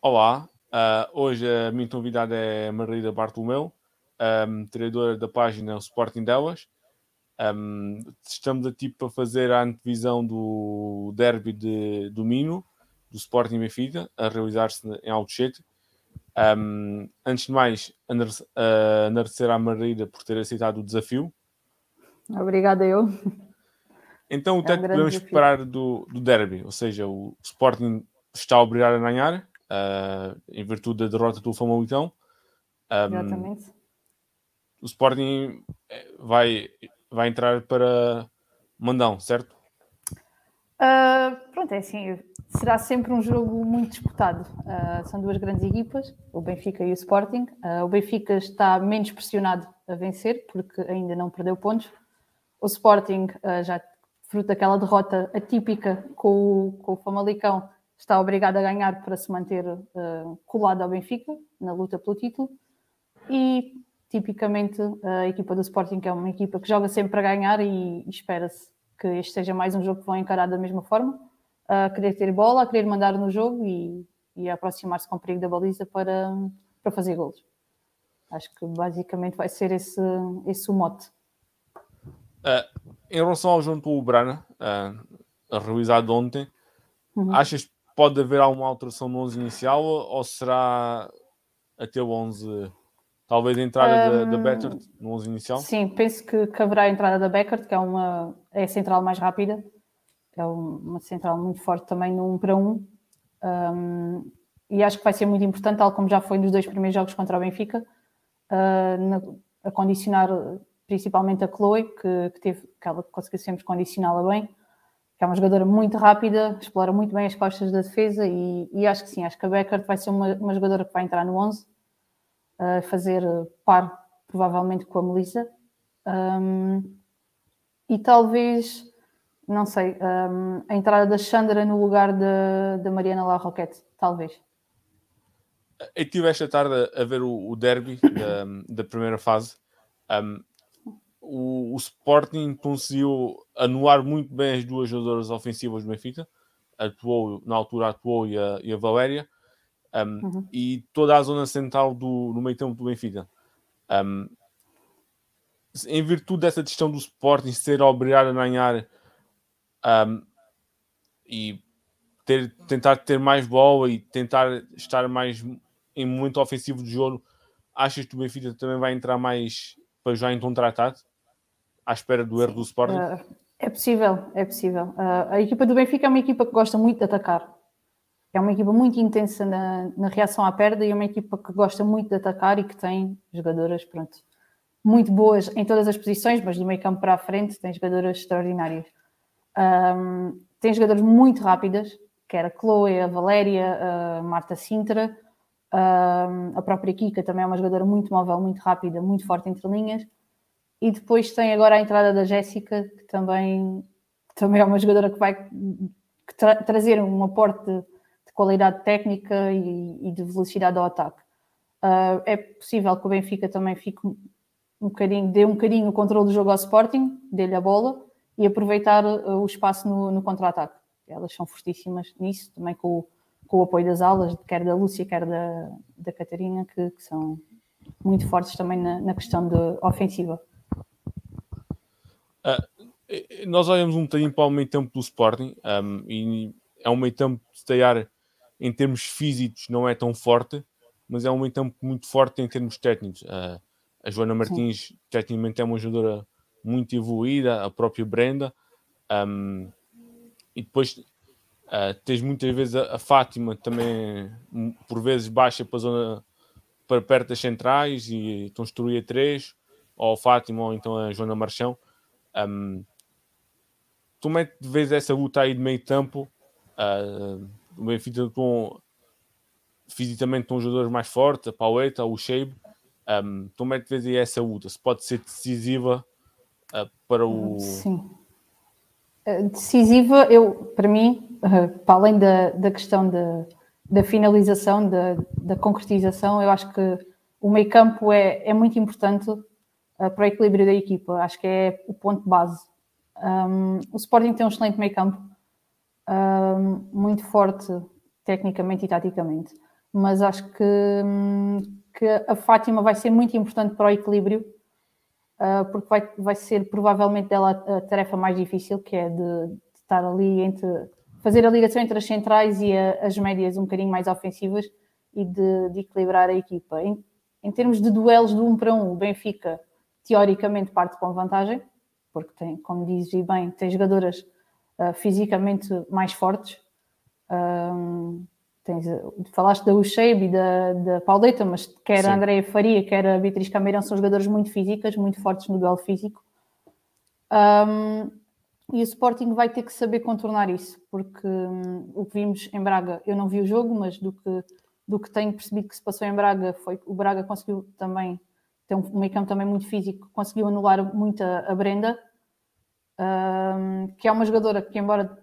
Olá, uh, hoje a minha convidada é Margarida Bartolomeu, um, treinadora da página Sporting Delas. Um, estamos aqui para fazer a antevisão do derby de domingo do Sporting Benfica, a realizar-se em Alcochete. Um, antes de mais, agradecer à Margarida por ter aceitado o desafio. Obrigada eu. Então, o que é que podemos desafio. esperar do, do derby? Ou seja, o Sporting está obrigado a ganhar, uh, em virtude da derrota do Famalicão. Um, Exatamente. O Sporting eh, vai, vai entrar para Mandão, certo? Uh, pronto, é assim, será sempre um jogo muito disputado. Uh, são duas grandes equipas, o Benfica e o Sporting. Uh, o Benfica está menos pressionado a vencer, porque ainda não perdeu pontos. O Sporting, já fruto daquela derrota atípica com o, com o Famalicão, está obrigado a ganhar para se manter uh, colado ao Benfica na luta pelo título. E tipicamente a equipa do Sporting é uma equipa que joga sempre para ganhar e, e espera-se que este seja mais um jogo que vão encarar da mesma forma, a querer ter bola, a querer mandar no jogo e, e aproximar-se com o perigo da baliza para, para fazer golos. Acho que basicamente vai ser esse, esse o mote. Uh, em relação ao jogo do Brana, uh, realizado ontem, uhum. achas pode haver alguma alteração no 11 inicial ou será até o 11, talvez a entrada um, da, da Beckert no 11 inicial? Sim, penso que, que haverá a entrada da Beckert, que é, uma, é a central mais rápida, é uma central muito forte também no 1 para 1. Um, e acho que vai ser muito importante, tal como já foi nos dois primeiros jogos contra o Benfica, uh, na, a condicionar principalmente a Chloe, que, que, teve, que ela conseguiu sempre condicioná-la bem, que é uma jogadora muito rápida, explora muito bem as costas da defesa e, e acho que sim, acho que a Beckert vai ser uma, uma jogadora que vai entrar no 11, uh, fazer par provavelmente com a Melissa um, e talvez, não sei, um, a entrada da Chandra no lugar da, Mariana La Roquette, talvez. Eu estive esta tarde a ver o, o derby da, da primeira fase. Um, o, o Sporting conseguiu anular muito bem as duas jogadoras ofensivas do Benfica. Atuou, na altura atuou e a, e a Valéria. Um, uhum. E toda a zona central do, no meio tempo do Benfica. Um, em virtude dessa questão do Sporting ser obrigado a ganhar um, e ter, tentar ter mais bola e tentar estar mais em momento ofensivo do jogo, achas que o Benfica também vai entrar mais para já em contra-ataque? À espera do erro do Sporting? Uh, é possível, é possível. Uh, a equipa do Benfica é uma equipa que gosta muito de atacar. É uma equipa muito intensa na, na, reação à perda e é uma equipa que gosta muito de atacar e que tem jogadoras, pronto, muito boas em todas as posições, mas do meio campo para a frente tem jogadoras extraordinárias. Um, tem jogadoras muito rápidas, que era a Chloe, a Valéria, a Marta Sintra, a própria Kika também é uma jogadora muito móvel, muito rápida, muito forte entre linhas. E depois tem agora a entrada da Jéssica, que também, também é uma jogadora que vai tra trazer um aporte de, de qualidade técnica e, e, de velocidade ao ataque. Uh, é possível que o Benfica também fique um, bocadinho, dê um bocadinho o controle do jogo ao Sporting, dê-lhe a bola e aproveitar uh, o espaço no, no contra-ataque. Elas são fortíssimas nisso, também com, com o apoio das alas, quer da Lúcia, quer da, da Catarina, que, que são muito fortes também na, na questão de ofensiva. Uh, nós olhamos um bocadinho para o meio tempo do Sporting um, e é um meio tempo, se calhar, em termos físicos, não é tão forte, mas é um meio tempo muito forte em termos técnicos. Uh, a Joana Martins, Sim. tecnicamente, é uma jogadora muito evoluída, a própria Brenda, um, e depois uh, tens muitas vezes a, a, Fátima também, por vezes, baixa para a zona para perto das centrais e construía três, ou a Fátima, ou então a Joana Marchão. Um, como é que vês essa luta aí de meio campo? Uh, o Benfica com fisicamente com jogadores mais fortes, a Pauleta, o Sheib. Um, como é que vês aí essa luta? Se pode ser decisiva uh, para o. Sim. Uh, decisiva, eu, para mim, para além da, da questão da, da finalização, da, da concretização, eu acho que o meio campo é, é muito importante uh, para o equilíbrio da equipa. Acho que é o ponto base. Um, o Sporting tem um excelente meio campo, um, muito forte tecnicamente e taticamente. mas acho que, hum, que a Fátima vai ser muito importante para o equilíbrio, uh, porque vai, vai ser provavelmente dela a, tarefa mais difícil, que é de, de, estar ali entre fazer a ligação entre as centrais e a, as médias um bocadinho mais ofensivas e de, de equilibrar a equipa. Em, em, termos de duelos de um para um, o Benfica teoricamente parte com vantagem, porque tem, como dizes bem, tem jogadoras uh, fisicamente mais fortes. Um, tens, falaste da Usheb e da, da Pauleta, mas quer Sim. a Andréia Faria, quer a Beatriz Cameirão são jogadoras muito físicas, muito fortes no duelo físico. Um, e o Sporting vai ter que saber contornar isso, porque um, o que vimos em Braga, eu não vi o jogo, mas do que, do que tenho percebido que se passou em Braga, foi o Braga conseguiu também ter um meio campo também muito físico, conseguiu anular muito a, a Brenda, que é uma jogadora que, embora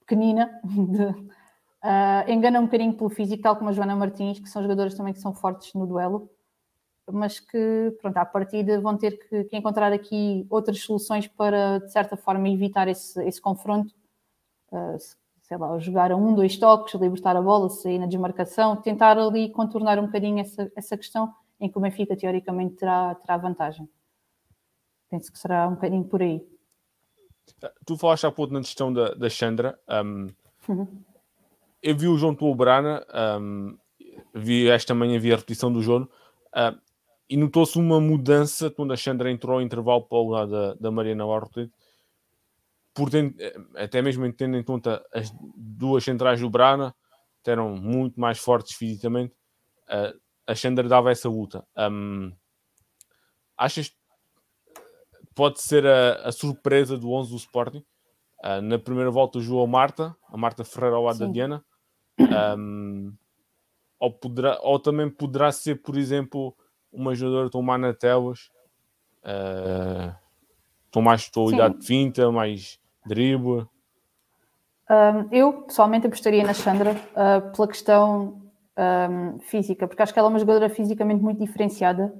pequenina, de, uh, engana um bocadinho pelo físico, tal como a Joana Martins, que são jogadoras também que são fortes no duelo, mas que, pronto, à partida vão ter que, que encontrar aqui outras soluções para, de certa forma, evitar esse, esse confronto. Uh, sei lá, jogar a um, dois toques, libertar a bola, sair na desmarcação, tentar ali contornar um bocadinho essa, essa questão em que o Benfica teoricamente terá, terá vantagem. Penso que será um bocadinho por aí. Tu falaste há pouco na questão da, da Chandra. Um, uhum. Eu vi o João Tuobrana, um, vi esta manhã, vi a repetição do João, uh, e notou-se uma mudança quando a Chandra entrou ao intervalo para o lado da, da Mariana Ortiz, por até mesmo tendo em conta as duas centrais do Brana, eram muito mais fortes fisicamente. Uh, a Chandra dava essa luta. Um, achas que pode ser a, a, surpresa do 11 do Sporting? Uh, na primeira volta jogou a Marta, a Marta Ferreira ao lado Sim. da Diana. Um, ou, poderá, ou também poderá ser, por exemplo, uma jogadora tão má na telas, uh, com mais totalidade de finta, mais drible. Um, eu pessoalmente apostaria na Chandra uh, pela questão um, física, porque acho que ela é uma jogadora fisicamente muito diferenciada,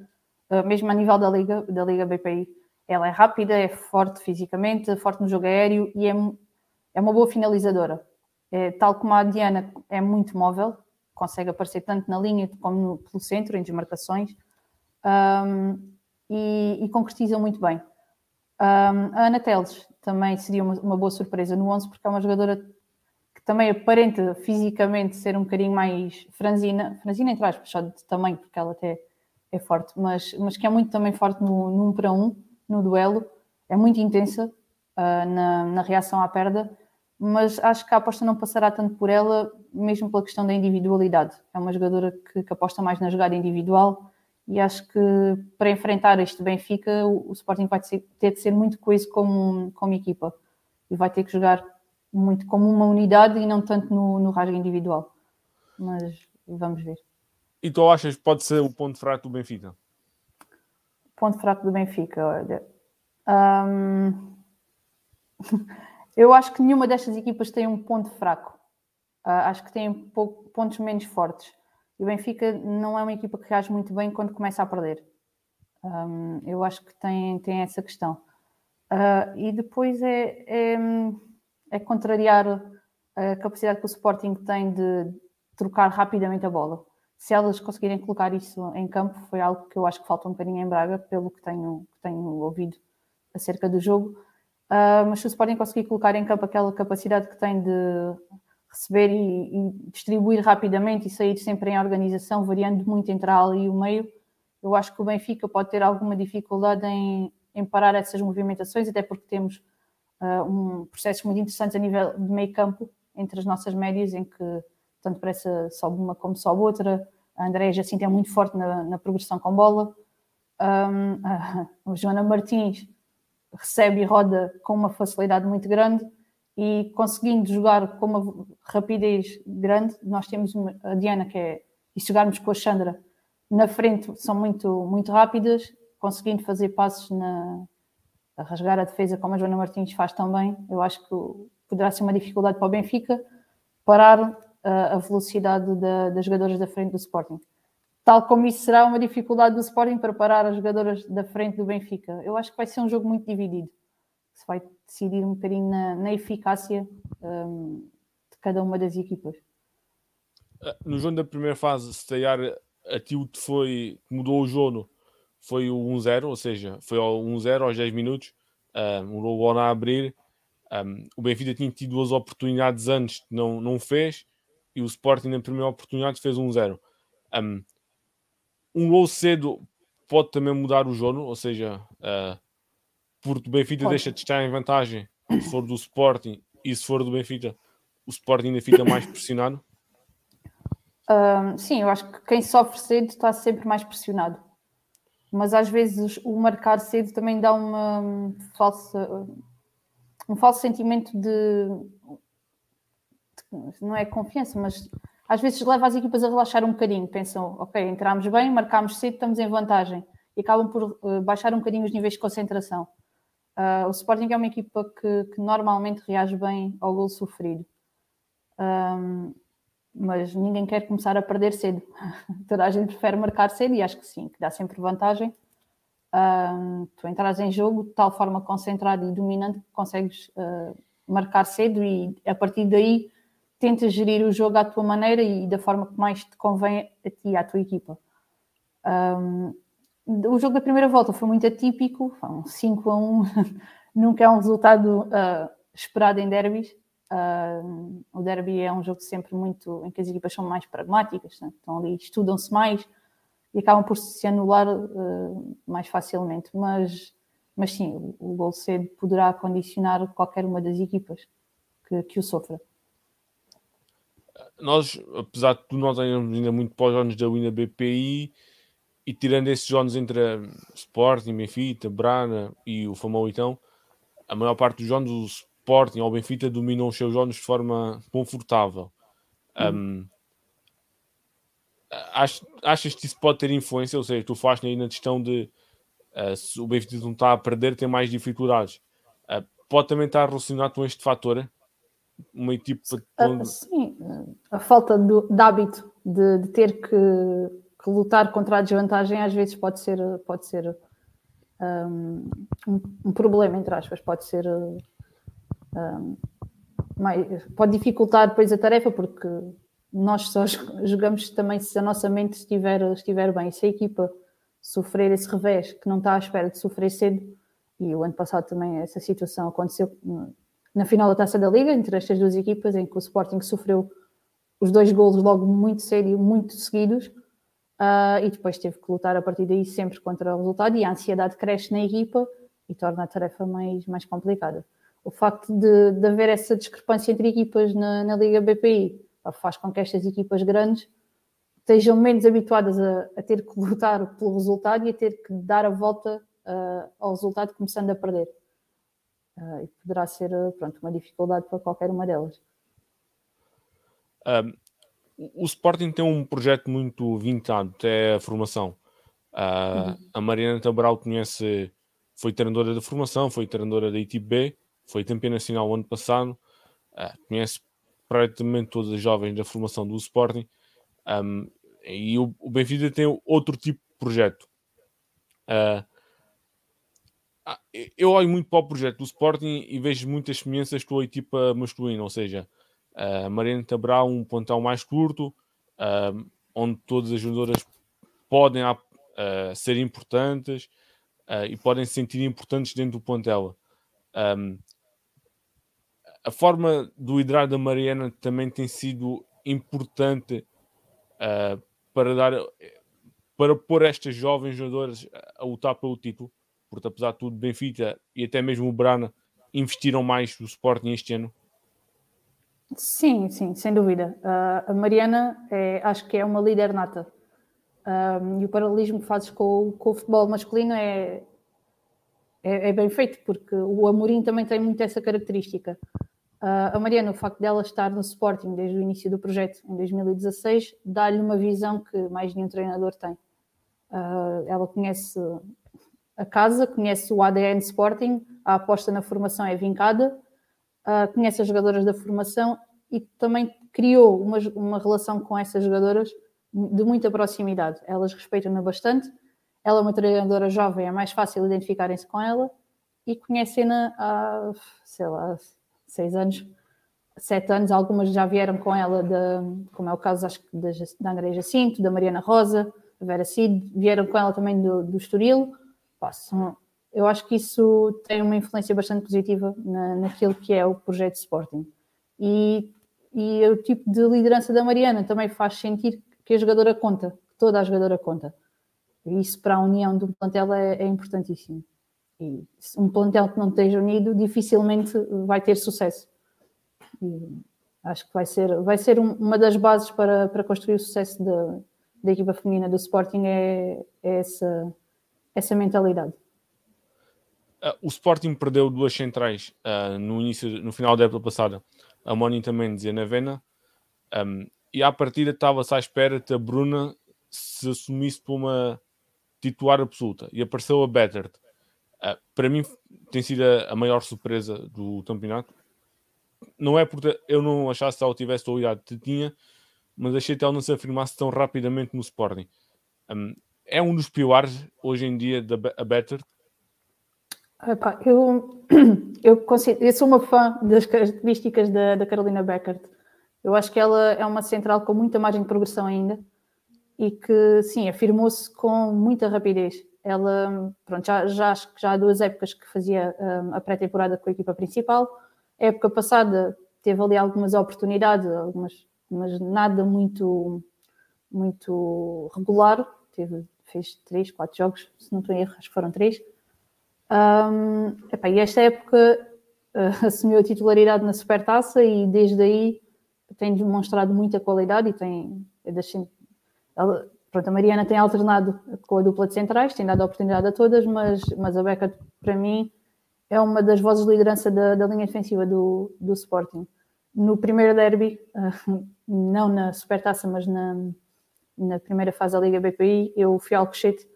uh, mesmo a nível da Liga, da Liga BPI. Ela é rápida, é forte fisicamente, forte no jogo aéreo e é, é uma boa finalizadora. É, tal como a Diana é muito móvel, consegue aparecer tanto na linha como no, pelo centro, em desmarcações, um, e, e, concretiza muito bem. Um, a Ana Teles também seria uma, uma boa surpresa no 11, porque é uma jogadora que também aparenta fisicamente ser um bocadinho mais franzina, franzina entre aspas, só de tamanho, porque ela até é forte, mas, mas que é muito também forte no, no um para um, no duelo, é muito intensa uh, na, na reação à perda, mas acho que a aposta não passará tanto por ela, mesmo pela questão da individualidade. É uma jogadora que, que aposta mais na jogada individual e acho que para enfrentar este Benfica, o, o Sporting vai ter de ser muito coeso como, como equipa e vai ter que jogar muito como uma unidade e não tanto no, no rasgo individual. Mas vamos ver. E tu achas que pode ser o ponto fraco do Benfica? Ponto fraco do Benfica, olha. Hum... Eu acho que nenhuma destas equipas tem um ponto fraco. Uh, acho que tem pouco, pontos menos fortes. E o Benfica não é uma equipa que reage muito bem quando começa a perder. Um, eu acho que tem, tem essa questão. Uh, e depois é, é é contrariar a capacidade que o Sporting tem de trocar rapidamente a bola. Se elas conseguirem colocar isso em campo, foi algo que eu acho que falta um bocadinho em Braga, pelo que tenho, que tenho ouvido acerca do jogo. Uh, mas se o Sporting conseguir colocar em campo aquela capacidade que tem de receber e, e, distribuir rapidamente e sair sempre em organização, variando muito entre a ala e o meio, eu acho que o Benfica pode ter alguma dificuldade em, em parar essas movimentações, até porque temos uh, um processos muito interessantes a nível de meio campo entre as nossas médias, em que tanto para essa sobe uma como sobe outra. A Andréia Jacinto é muito forte na, na progressão com bola. Um, a, Joana Martins recebe e roda com uma facilidade muito grande e conseguindo jogar com uma rapidez grande, nós temos a Diana que é, e se jogarmos com a Chandra na frente são muito, muito rápidas, conseguindo fazer passos na, a rasgar a defesa como a Joana Martins faz também, eu acho que poderá ser uma dificuldade para o Benfica parar a, uh, a velocidade da, das jogadoras da frente do Sporting. Tal como isso será uma dificuldade do Sporting para parar as jogadoras da frente do Benfica. Eu acho que vai ser um jogo muito dividido. Se vai decidir um bocadinho na, na eficácia um, de cada uma das equipas. Ah, no jogo da primeira fase, se calhar aquilo que foi, mudou o jogo foi o 1-0, ou seja, foi ao 1-0 aos 10 minutos, um, o gol a abrir. Um, o Benfica tinha tido duas oportunidades antes, não, não fez, e o Sporting na primeira oportunidade fez 1-0. Um, um gol cedo pode também mudar o jogo, ou seja, uh, porque o Benfica pode. deixa de estar em vantagem se for do Sporting e se for do Benfica, o Sporting ainda fica mais pressionado. Um, sim, eu acho que quem sofre cedo está sempre mais pressionado. Mas às vezes o marcar cedo também dá uma falsa, um falso sentimento de, de, não é confiança, mas às vezes leva as equipas a relaxar um bocadinho. Pensam, ok, entramos bem, marcámos cedo, estamos em vantagem. E acabam por uh, baixar um bocadinho os níveis de concentração. Uh, o Sporting é uma equipa que, que, normalmente reage bem ao gol sofrido. Um, mas ninguém quer começar a perder cedo. Toda a gente prefere marcar cedo e acho que sim, que dá sempre vantagem. Tu entras em jogo de tal forma concentrado e dominante que consegues uh, marcar cedo e a partir daí tentas gerir o jogo à tua maneira e da forma que mais te convém a ti e à tua equipa. Um, o jogo da primeira volta foi muito atípico, foi um 5 a 1, nunca é um resultado uh, esperado em derbys. Uh, o derby é um jogo sempre muito em que as equipas são mais pragmáticas, né? estão ali, estudam-se mais e acabam por se anular uh, mais facilmente. Mas, mas sim, o, o gol cedo poderá condicionar qualquer uma das equipas que, que o sofra. Nós, apesar de tudo, nós ainda muito para os da Wina BPI e tirando esses jogos entre Sporting, Benfica, Brana e o Famalicão, a maior parte dos jogos Sporting ou Benfica dominam os seus jogos de forma confortável. Hum. Um, achas que isso pode ter influência? Ou seja, tu falaste aí na questão de uh, se o Benfica não está a perder, tem mais dificuldades. Uh, pode também estar relacionado com este fator? Uma equipa. Uh, sim, a falta do, de hábito de, de ter que, que, lutar contra a desvantagem às vezes pode ser, pode ser um, um problema, entre aspas, pode ser mais, pode dificultar depois a tarefa, porque nós só jogamos também se a nossa mente estiver, estiver bem. Se a equipa sofrer esse revés, que não está à espera de sofrer cedo, e o ano passado também essa situação aconteceu na final da Taça da Liga, entre estas duas equipas, em que o Sporting sofreu os dois golos logo muito cedo e muito seguidos, uh, e depois teve que lutar a partir daí sempre contra o resultado, e a ansiedade cresce na equipa e torna a tarefa mais, mais complicada o facto de, de haver essa discrepância entre equipas na, na, Liga BPI faz com que estas equipas grandes estejam menos habituadas a, a, ter que lutar pelo resultado e a ter que dar a volta uh, ao resultado começando a perder. Uh, e poderá ser pronto, uma dificuldade para qualquer uma delas. Um, o Sporting tem um projeto muito vincado, é a formação. Uh, uhum. A Mariana Tabral conhece, foi treinadora da formação, foi treinadora da ITB, foi campeã nacional ano passado, uh, conhece praticamente todas as jovens da formação do Sporting um, e o, o, Benfica tem outro tipo de projeto. Uh, eu olho muito para o projeto do Sporting e vejo muitas semelhanças com a equipa masculina, ou seja, a Mariana Cabral, um pontal mais curto, onde todas as jogadoras podem ser importantes e podem se sentir importantes dentro do pontel. A forma do liderar da Mariana também tem sido importante uh, para dar para pôr estas jovens jogadoras a lutar pelo título, porque apesar de tudo, Benfica e até mesmo o Brana investiram mais no Sporting este ano. Sim, sim, sem dúvida. Uh, a Mariana é, acho que é uma líder nata. Um, e o paralelismo que fazes com, com o futebol masculino é, é, é, bem feito, porque o Amorim também tem muito essa característica. Uh, a Mariana, o facto dela estar no Sporting desde o início do projeto, em 2016, dá-lhe uma visão que mais nenhum treinador tem. Uh, ela conhece a casa, conhece o ADN Sporting, a aposta na formação é vincada, uh, conhece as jogadoras da formação e também criou uma, uma relação com essas jogadoras de muita proximidade. Elas respeitam-na bastante. Ela é uma treinadora jovem, é mais fácil identificarem-se com ela e conhecem-na há, sei lá, seis anos. sete anos, algumas já vieram com ela, de, como é o caso acho, da, da André Jacinto, da Mariana Rosa, da Vera Cid, vieram com ela também do, do Estoril. eu acho que isso tem uma influência bastante positiva na, naquilo que é o projeto Sporting. E, e o tipo de liderança da Mariana também faz sentir que a jogadora conta, que toda a jogadora conta. E isso para a união um plantel é, é importantíssimo. E um plantel que não esteja unido dificilmente vai ter sucesso. E acho que vai ser, vai ser uma das bases para, para construir o sucesso da, da equipa feminina do Sporting é, é essa, essa mentalidade. Uh, o Sporting perdeu duas centrais uh, no início, no final da época passada, a Mónica Mendes e a Navena, um, e à partida estava-se à espera que a Bruna se assumisse por uma titular absoluta e apareceu a Better. Uh, para mim tem sido a, a, maior surpresa do campeonato. Não é porque eu não achasse que ela tivesse qualidade que tinha, mas achei que ela não se afirmasse tão rapidamente no Sporting. Um, é um dos pilares hoje em dia da a Better. Epá, eu, eu, consigo, eu sou uma fã das características da, da Carolina Beckert. Eu acho que ela é uma central com muita margem de progressão ainda e que, sim, afirmou-se com muita rapidez. Ela, pronto, já, já acho que já há duas épocas que fazia um, a pré-temporada com a equipa principal. A época passada teve ali algumas oportunidades, algumas, mas nada muito, muito regular. Teve, fez três, quatro jogos, se não estou em erro, acho que foram três. Um, e esta época uh, assumiu a titularidade na Supertaça e desde aí tem demonstrado muita qualidade e tem, é ela, pronto, a Mariana tem alternado com a dupla de centrais, tem dado a oportunidade a todas, mas, mas a Beca, para mim, é uma das vozes de liderança da, da linha defensiva do, do Sporting. No primeiro derby, uh, não na Supertaça, mas na, na primeira fase da Liga BPI, eu fui ao Cochete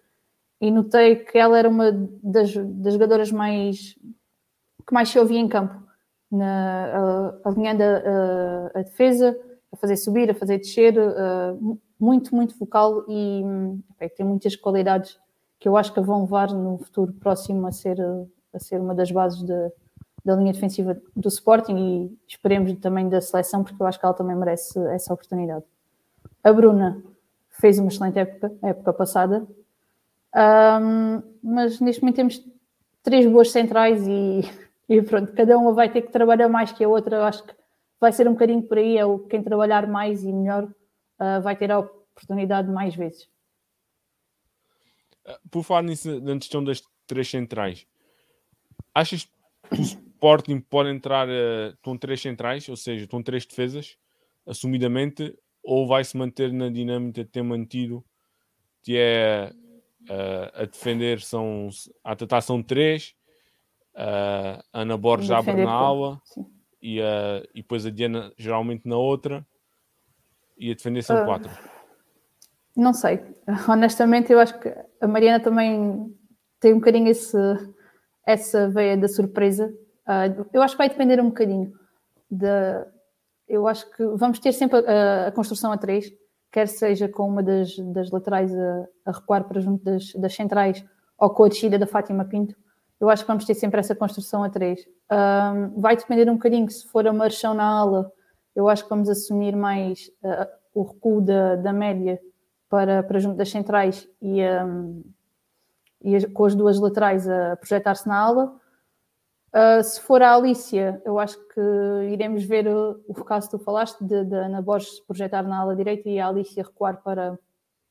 e notei que ela era uma das, das jogadoras mais que mais se ouvia em campo, na, uh, alinhando a, a, a, defesa, a fazer subir, a fazer descer, uh, muito, muito vocal e bem, tem muitas qualidades que eu acho que vão levar no futuro próximo a ser, a ser uma das bases de, da linha defensiva do Sporting e esperemos também da seleção, porque eu acho que ela também merece essa oportunidade. A Bruna fez uma excelente época, época passada, um, mas neste momento temos três boas centrais e, e, pronto, cada uma vai ter que trabalhar mais que a outra. Eu acho que vai ser um bocadinho por aí, é o quem trabalhar mais e melhor uh, vai ter a oportunidade mais vezes. Ah, por falar nisso, na questão das três centrais, achas que o Sporting pode entrar uh, com três centrais, ou seja, com três defesas, assumidamente, ou vai se manter na dinâmica de ter mantido, que é uh, a defender são a atacar são três, uh, Ana Borges abre na aula e, uh, e depois a Diana geralmente na outra e a defender são uh, quatro? Não sei. Honestamente, eu acho que a Mariana também tem um bocadinho esse, essa veia da surpresa. Uh, eu acho que vai depender um bocadinho. De, eu acho que vamos ter sempre a, a, construção a três, quer seja com uma das, das laterais a, a, recuar para junto das, das centrais ou com a descida da Fátima Pinto. Eu acho que vamos ter sempre essa construção a três. Uh, vai depender um bocadinho se for a marchão na ala eu acho que vamos assumir mais uh, o recuo da, da média para, para junto das centrais e, um, e com as duas laterais a projetar-se na ala. Uh, se for a Alicia, eu acho que iremos ver o, o caso que tu falaste de, de Ana Borges projetar na ala direita e a Alicia recuar para,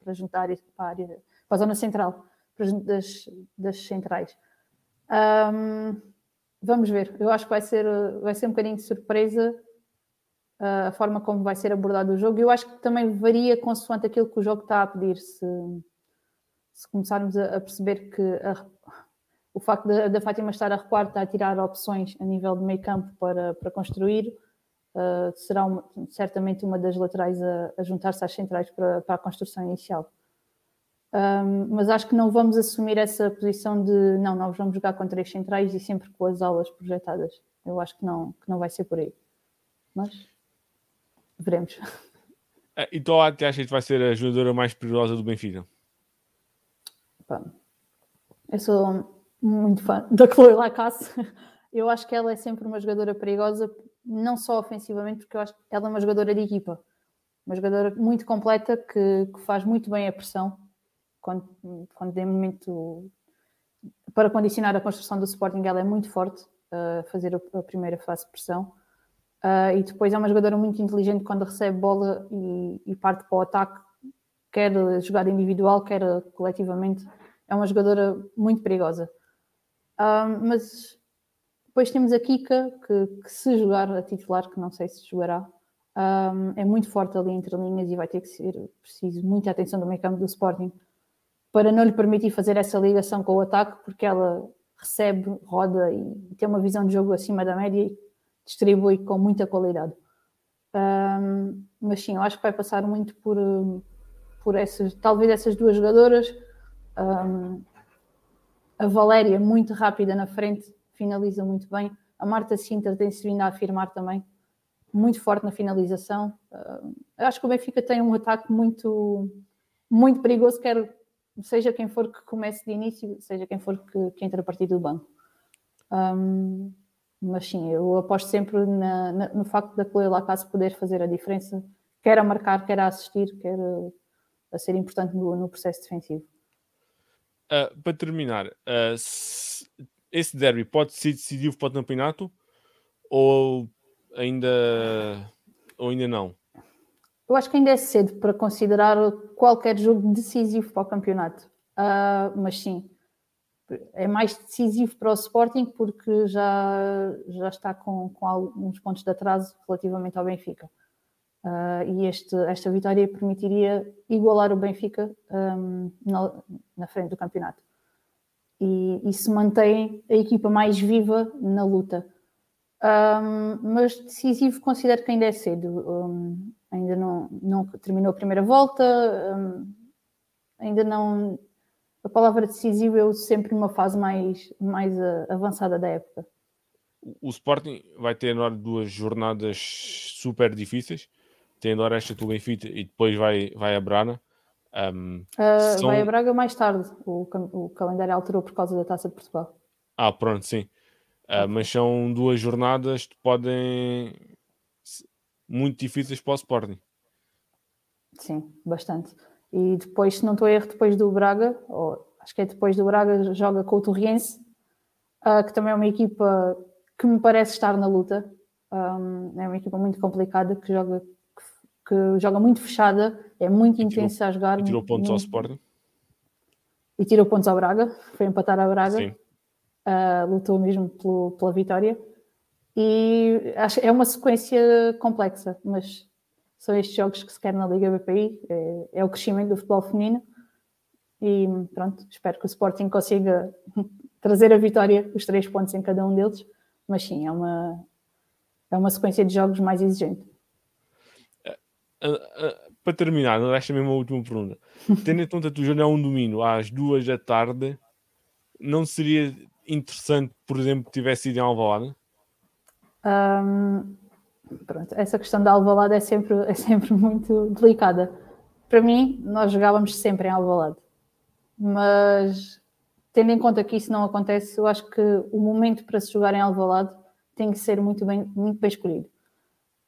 para juntar para a, área, para a zona central, para junto das, das centrais. Um, vamos ver, eu acho que vai ser, vai ser um bocadinho de surpresa a forma como vai ser abordado o jogo. Eu acho que também varia consoante aquilo que o jogo está a pedir. Se, se começarmos a, a, perceber que a, o facto da Fátima estar a recuar está a tirar opções a nível de meio campo para, para construir, uh, será uma, certamente uma das laterais a, a juntar-se às centrais para, para a construção inicial. Um, mas acho que não vamos assumir essa posição de não, nós vamos jogar com três centrais e sempre com as aulas projetadas. Eu acho que não, que não vai ser por aí. Mas Veremos. É, então, até acha que vai ser a jogadora mais perigosa do Benfica? eu sou muito fã da Chloe Lacasse. Eu acho que ela é sempre uma jogadora perigosa não só ofensivamente, porque eu acho que ela é uma jogadora de equipa, uma jogadora muito completa que, que faz muito bem a pressão quando, quando momento para condicionar a construção do Sporting, ela é muito forte uh, fazer a, primeira fase de pressão. Uh, e depois é uma jogadora muito inteligente quando recebe bola e, e parte para o ataque, quer jogada individual, quer coletivamente. É uma jogadora muito perigosa. Uh, mas depois temos a Kika, que, que, se jogar a titular, que não sei se jogará, é muito forte ali entre linhas e vai ter que ser preciso muita atenção do meio campo do Sporting para não lhe permitir fazer essa ligação com o ataque, porque ela recebe, roda e tem uma visão de jogo acima da média e distribui com muita qualidade. Um, mas sim, eu acho que vai passar muito por, por essas, talvez essas duas jogadoras. Um, a Valéria, muito rápida na frente, finaliza muito bem. A Marta Sinter tem-se vindo a afirmar também, muito forte na finalização. Uh, acho que o Benfica tem um ataque muito, muito perigoso, quer seja quem for que comece de início, seja quem for que, que entre a partir do banco. Um, mas sim, eu aposto sempre na, na, no facto da Chloe Lacasse poder fazer a diferença, quer a marcar, quer a assistir, quer a, a ser importante no, no processo defensivo. Uh, para terminar, uh, se, esse derby pode ser decisivo para o campeonato ou ainda, ou ainda não? Eu acho que ainda é cedo para considerar qualquer jogo decisivo para o campeonato. Uh, mas sim, é mais decisivo para o Sporting porque já, já está com, com alguns pontos de atraso relativamente ao Benfica. Uh, e este, esta vitória permitiria igualar o Benfica um, na, na, frente do campeonato. E, e, se mantém a equipa mais viva na luta. Um, mas decisivo considero que ainda é cedo. Um, ainda não, não terminou a primeira volta, um, ainda não. A palavra decisivo eu sempre numa fase mais, mais uh, avançada da época. O Sporting vai ter agora duas jornadas super difíceis. Tem agora esta do Benfica e depois vai, vai a Brana. Um, uh, são... Vai a Braga mais tarde. O, o calendário alterou por causa da Taça de Portugal. Ah, pronto, sim. Uh, mas são duas jornadas que podem muito difíceis para o Sporting. Sim, bastante. E depois, se não estou a erro, depois do Braga, ou acho que é depois do Braga, joga com o Torriense, uh, que também é uma equipa que me parece estar na luta. Um, é uma equipa muito complicada que joga, que, que joga muito fechada, é muito intensa tirou, a jogar. E tirou pontos muito, ao Sporting. E tirou pontos ao Braga, foi empatar a Braga. Sim. Uh, lutou mesmo pelo, pela vitória. E acho, é uma sequência complexa, mas são estes jogos que se quer na Liga BPI, é, é, o crescimento do futebol feminino. E pronto, espero que o Sporting consiga trazer a vitória, os três pontos em cada um deles. Mas sim, é uma, é uma sequência de jogos mais exigente. Uh, uh, para terminar, não esta mesmo a última pergunta. Tendo em conta que o jogo é um domingo às duas da tarde, não seria interessante, por exemplo, que tivesse ido em Alvalade? Um, pronto, essa questão da Alvalade é sempre, é sempre muito delicada. Para mim, nós jogávamos sempre em Alvalade, mas tendo em conta que isso não acontece, eu acho que o momento para se jogar em Alvalade tem que ser muito bem, muito bem escolhido.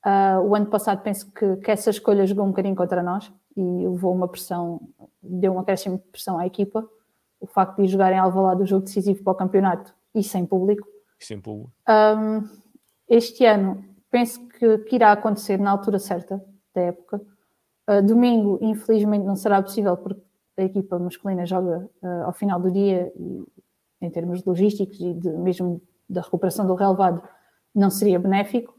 Uh, o ano passado penso que, que essa escolha jogou um bocadinho contra nós e levou uma pressão, deu um acréscimo de pressão à equipa. O facto de jogar em Alvalade o jogo decisivo para o campeonato e sem público. Sem público. Um, este ano, penso que, que, irá acontecer na altura certa da época. Uh, domingo, infelizmente, não será possível porque a equipa masculina joga uh, ao final do dia e, em termos logísticos e de, mesmo da recuperação do relevado, não seria benéfico.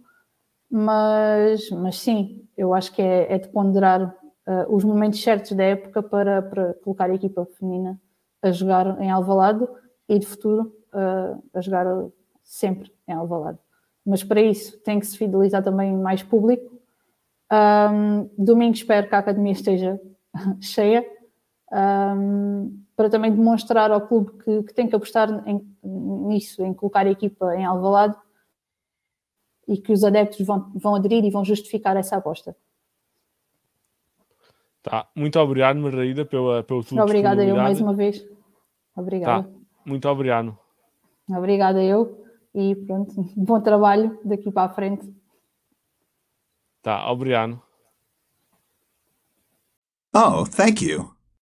Mas, mas sim, eu acho que é, é de ponderar uh, os momentos certos da época para, para colocar a equipa feminina a jogar em Alvalade e de futuro a jogar sempre em Alvalade mas para isso tem que se fidelizar também mais público. Um, domingo espero que a academia esteja cheia, um, para também demonstrar ao clube que, que tem que apostar em, nisso, em colocar a equipa em Alvalade e que os adeptos vão, vão aderir e vão justificar essa aposta. Tá, muito obrigado, Margarida, pela, pelo tudo. Obrigada eu mais uma vez. Obrigada. Tá, muito obrigado. Obrigada eu e pronto, bom trabalho daqui para a frente. Tá, obrigado. Oh, thank you.